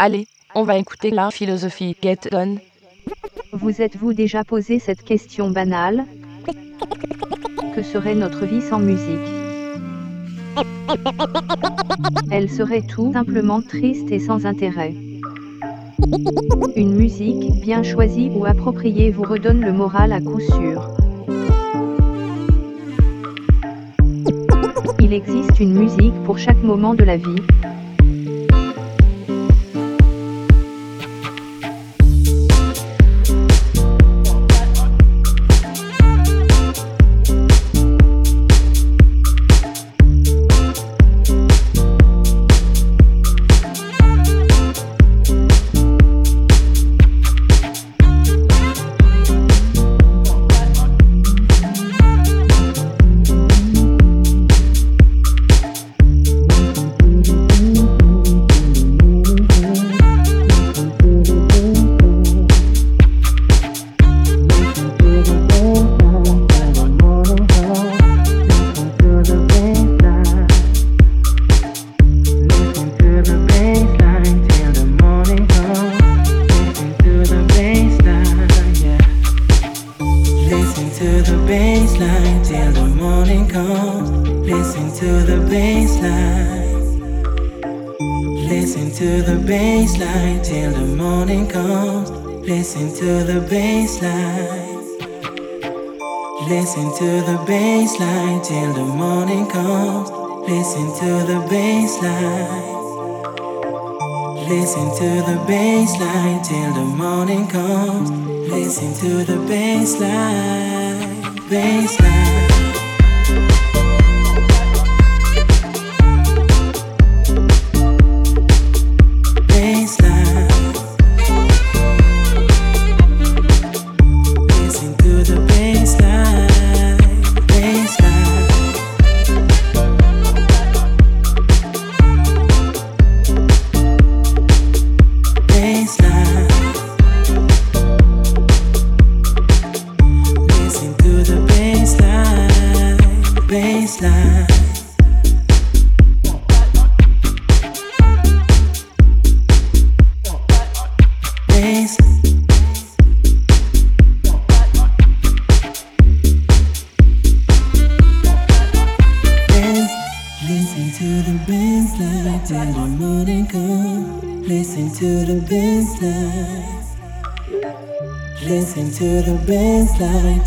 Allez, on va écouter la philosophie Get Done. Vous êtes-vous déjà posé cette question banale? Que serait notre vie sans musique? Elle serait tout simplement triste et sans intérêt. Une musique bien choisie ou appropriée vous redonne le moral à coup sûr. Il existe une musique pour chaque moment de la vie, Listen to the bass line till the morning comes. Listen to the bass line, bass line. Yeah.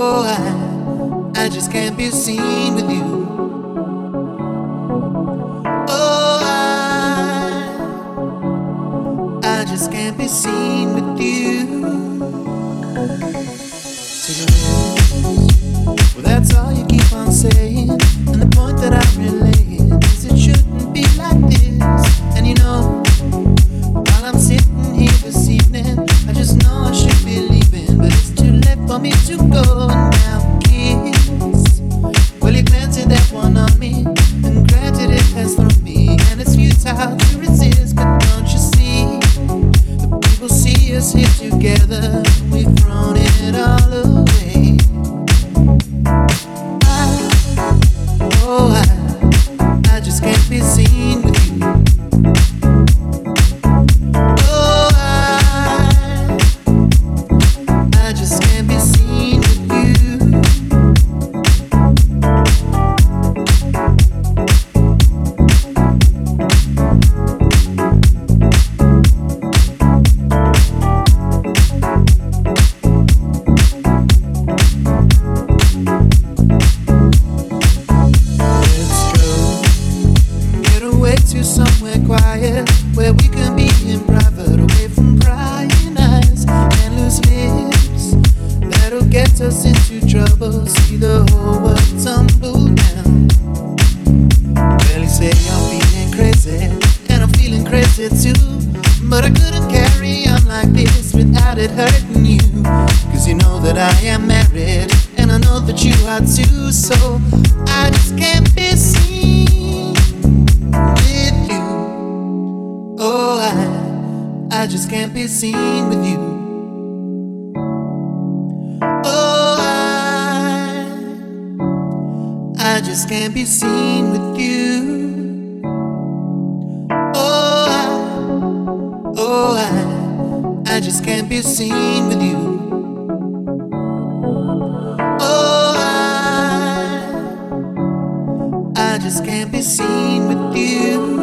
Oh, I, I just can't be seen with you. Oh, I, I just can't be seen with you. Well, that's all you keep on saying, and the point that I'm relaying is it shouldn't be like this. And you know, while I'm sitting here this evening, I just know I should be leaving, but it's too late for me to go. that I am married, and I know that you are too, so I just can't be seen with you. Oh, I, I just can't be seen with you. Oh, I, I just can't be seen with you. Oh, I, oh, I, I just can't be seen with you. can't be seen with you.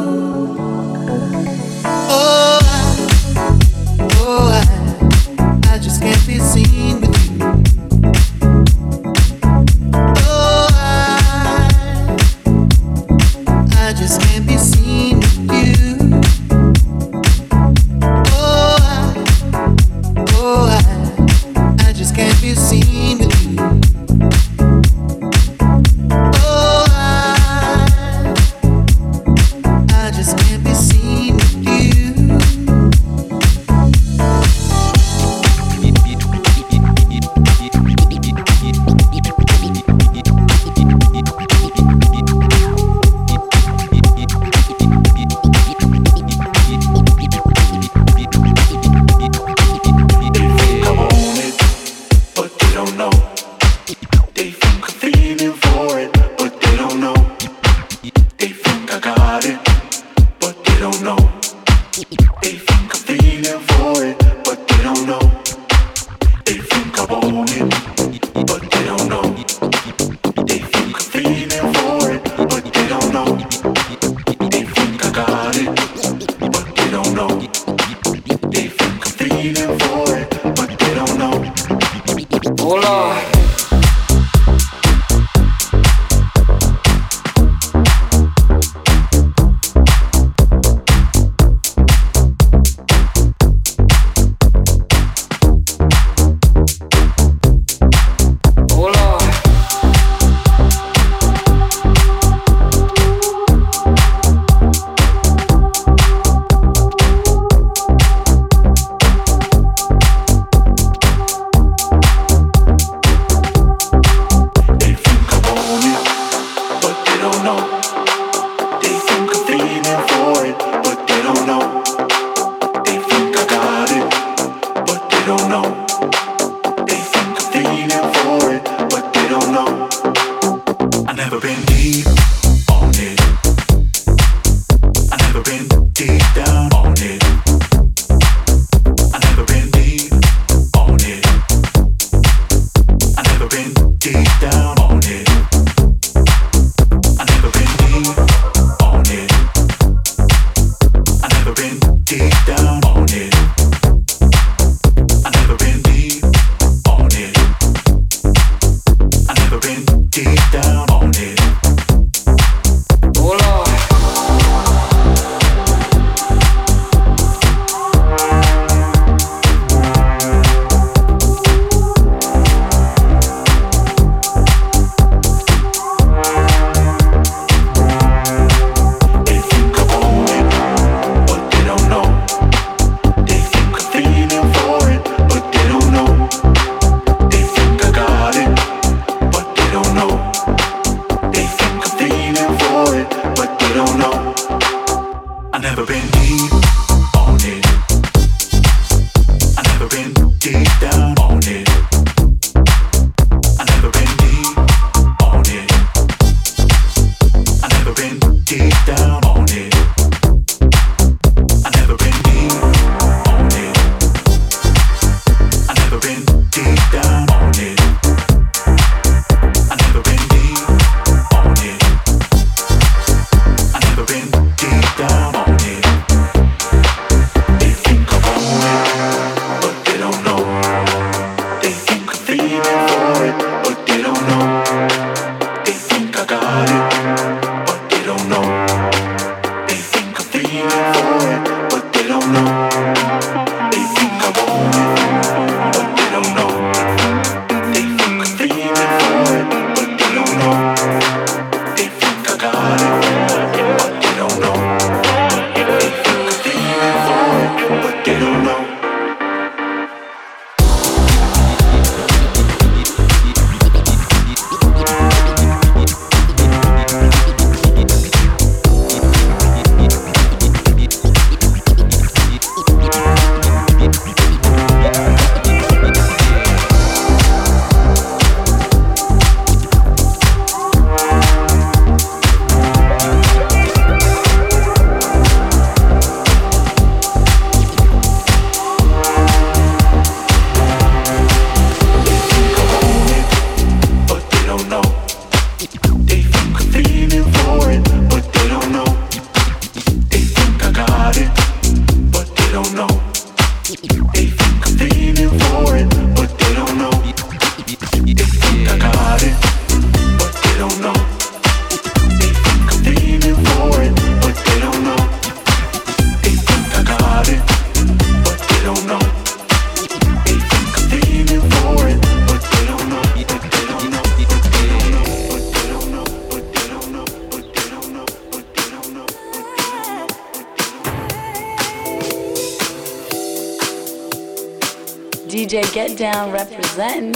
down representing.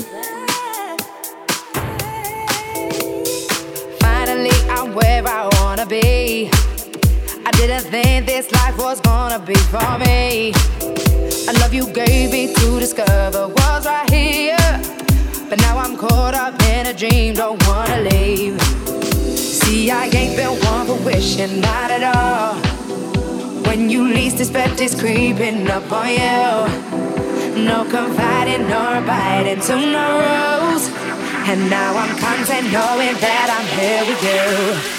Finally, I'm where I wanna be. I didn't think this life was gonna be for me. I love you gave me to discover was right here. But now I'm caught up in a dream, don't wanna leave. See, I ain't been one for wishing, not at all. When you least expect, it's creeping up on you no confiding nor biting to no rules. And now I'm content knowing that I'm here with you.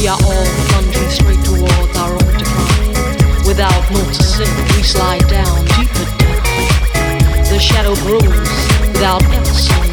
We are all plunging straight towards our own decline. Without noticing, we slide down deeper down. The shadow grows without ever.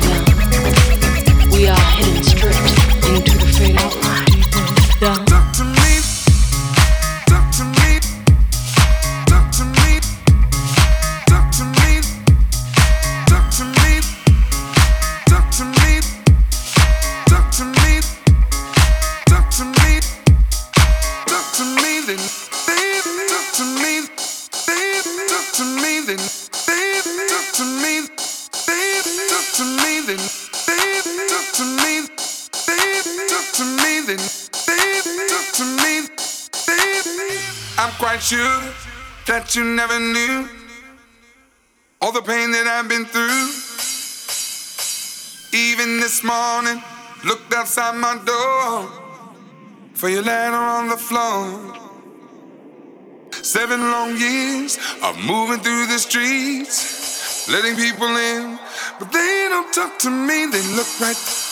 that you never knew. All the pain that I've been through. Even this morning, looked outside my door for your letter on the floor. Seven long years of moving through the streets, letting people in, but they don't talk to me, they look right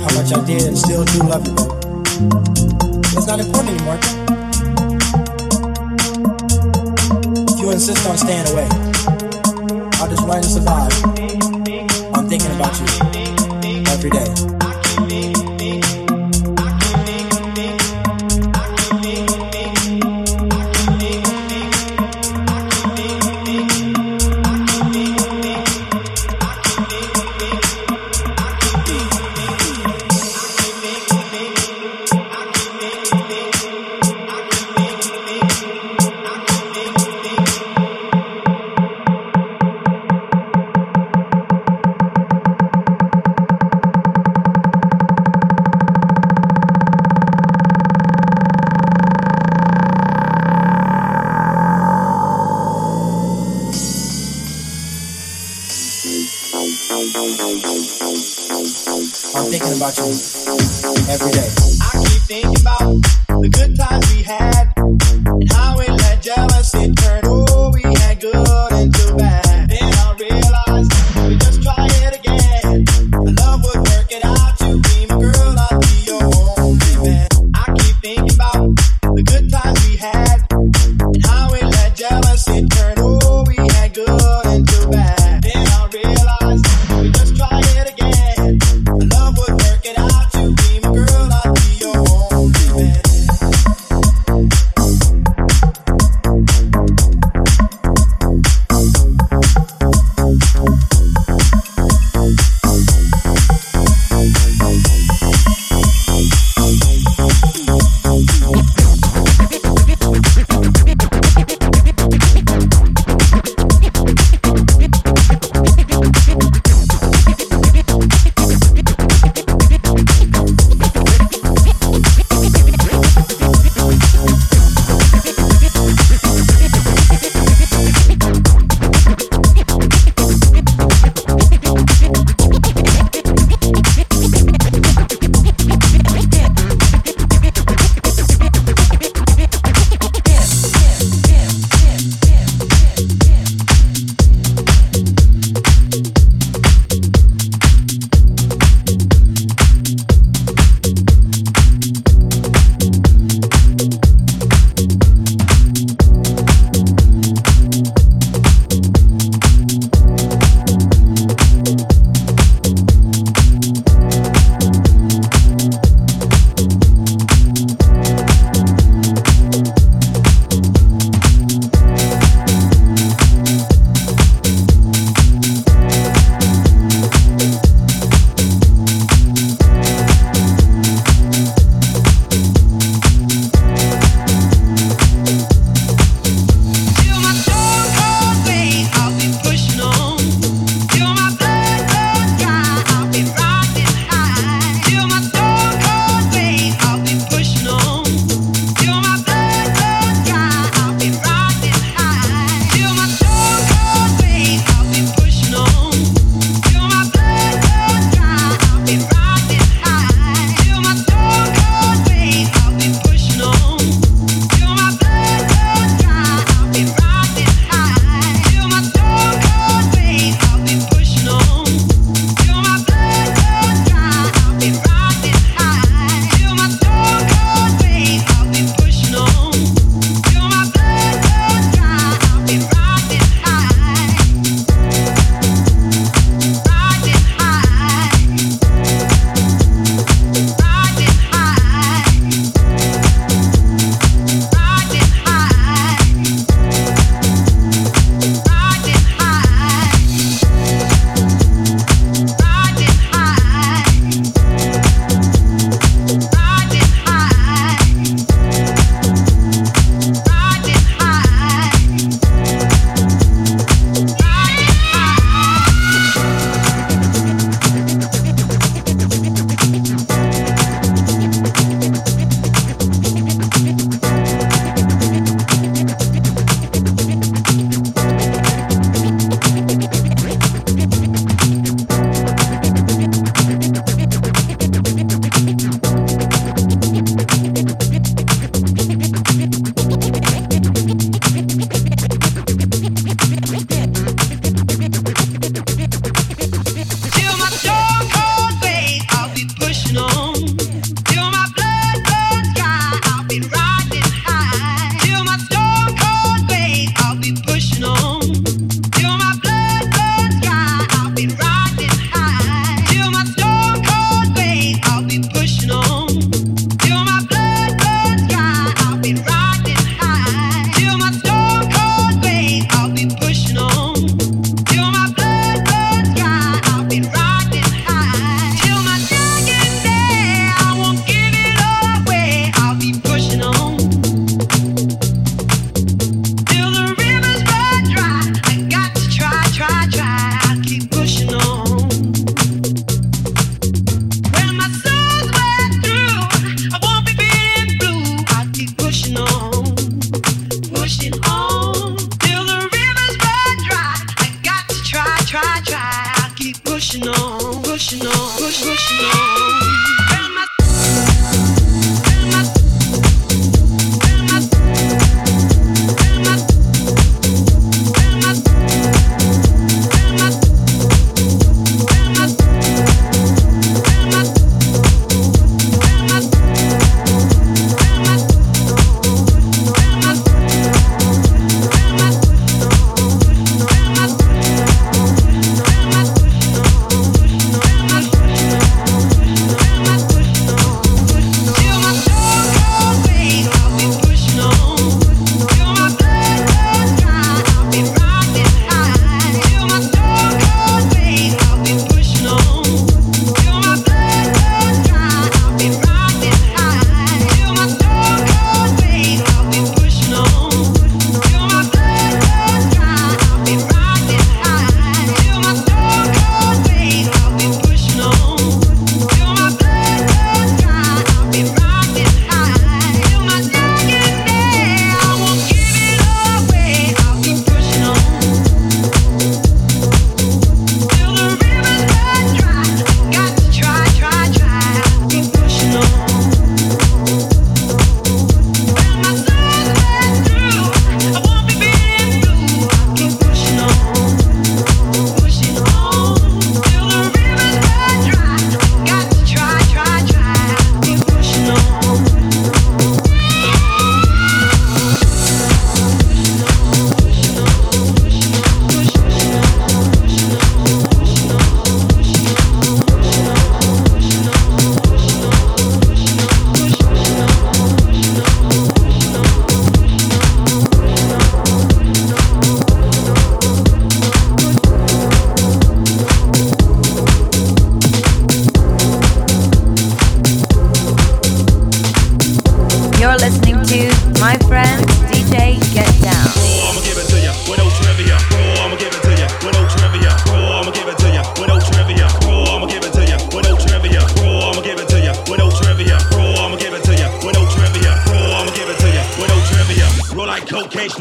how much I did, and still do love you. It's not important anymore. If you insist on staying away.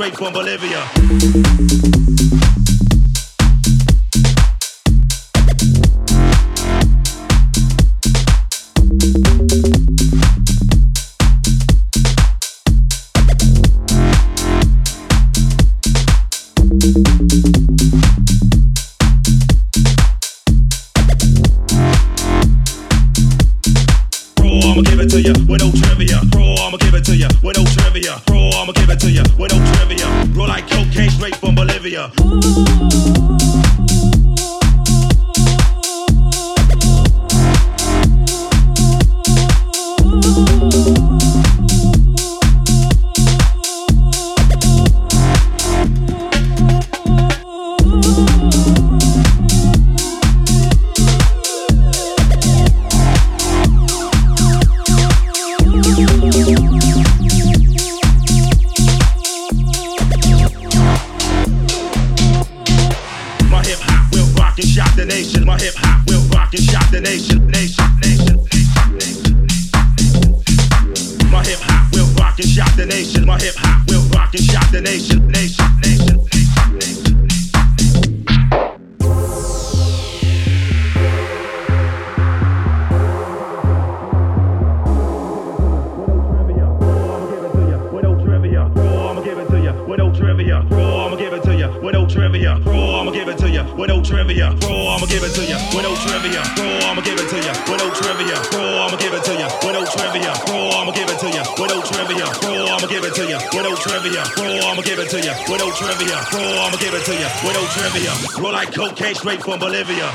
straight from Bolivia. trivia. Raw, I'ma give it to ya. With no trivia. Raw, I'ma give it to ya. With no trivia. Raw, I'ma give it to ya. With no trivia. Raw, I'ma give it to ya. With no trivia. Raw, I'ma give it to ya. With no trivia. Raw, I'ma give it to ya. With no trivia. Raw, I'ma give it to ya. With no trivia. Raw, I'ma give it to ya. With no trivia. Raw, I'ma give it to ya. With no trivia. Roll like cocaine straight from Bolivia.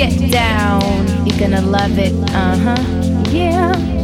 Get down. You're gonna love it. Uh huh. Yeah.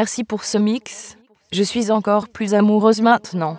Merci pour ce mix. Je suis encore plus amoureuse maintenant.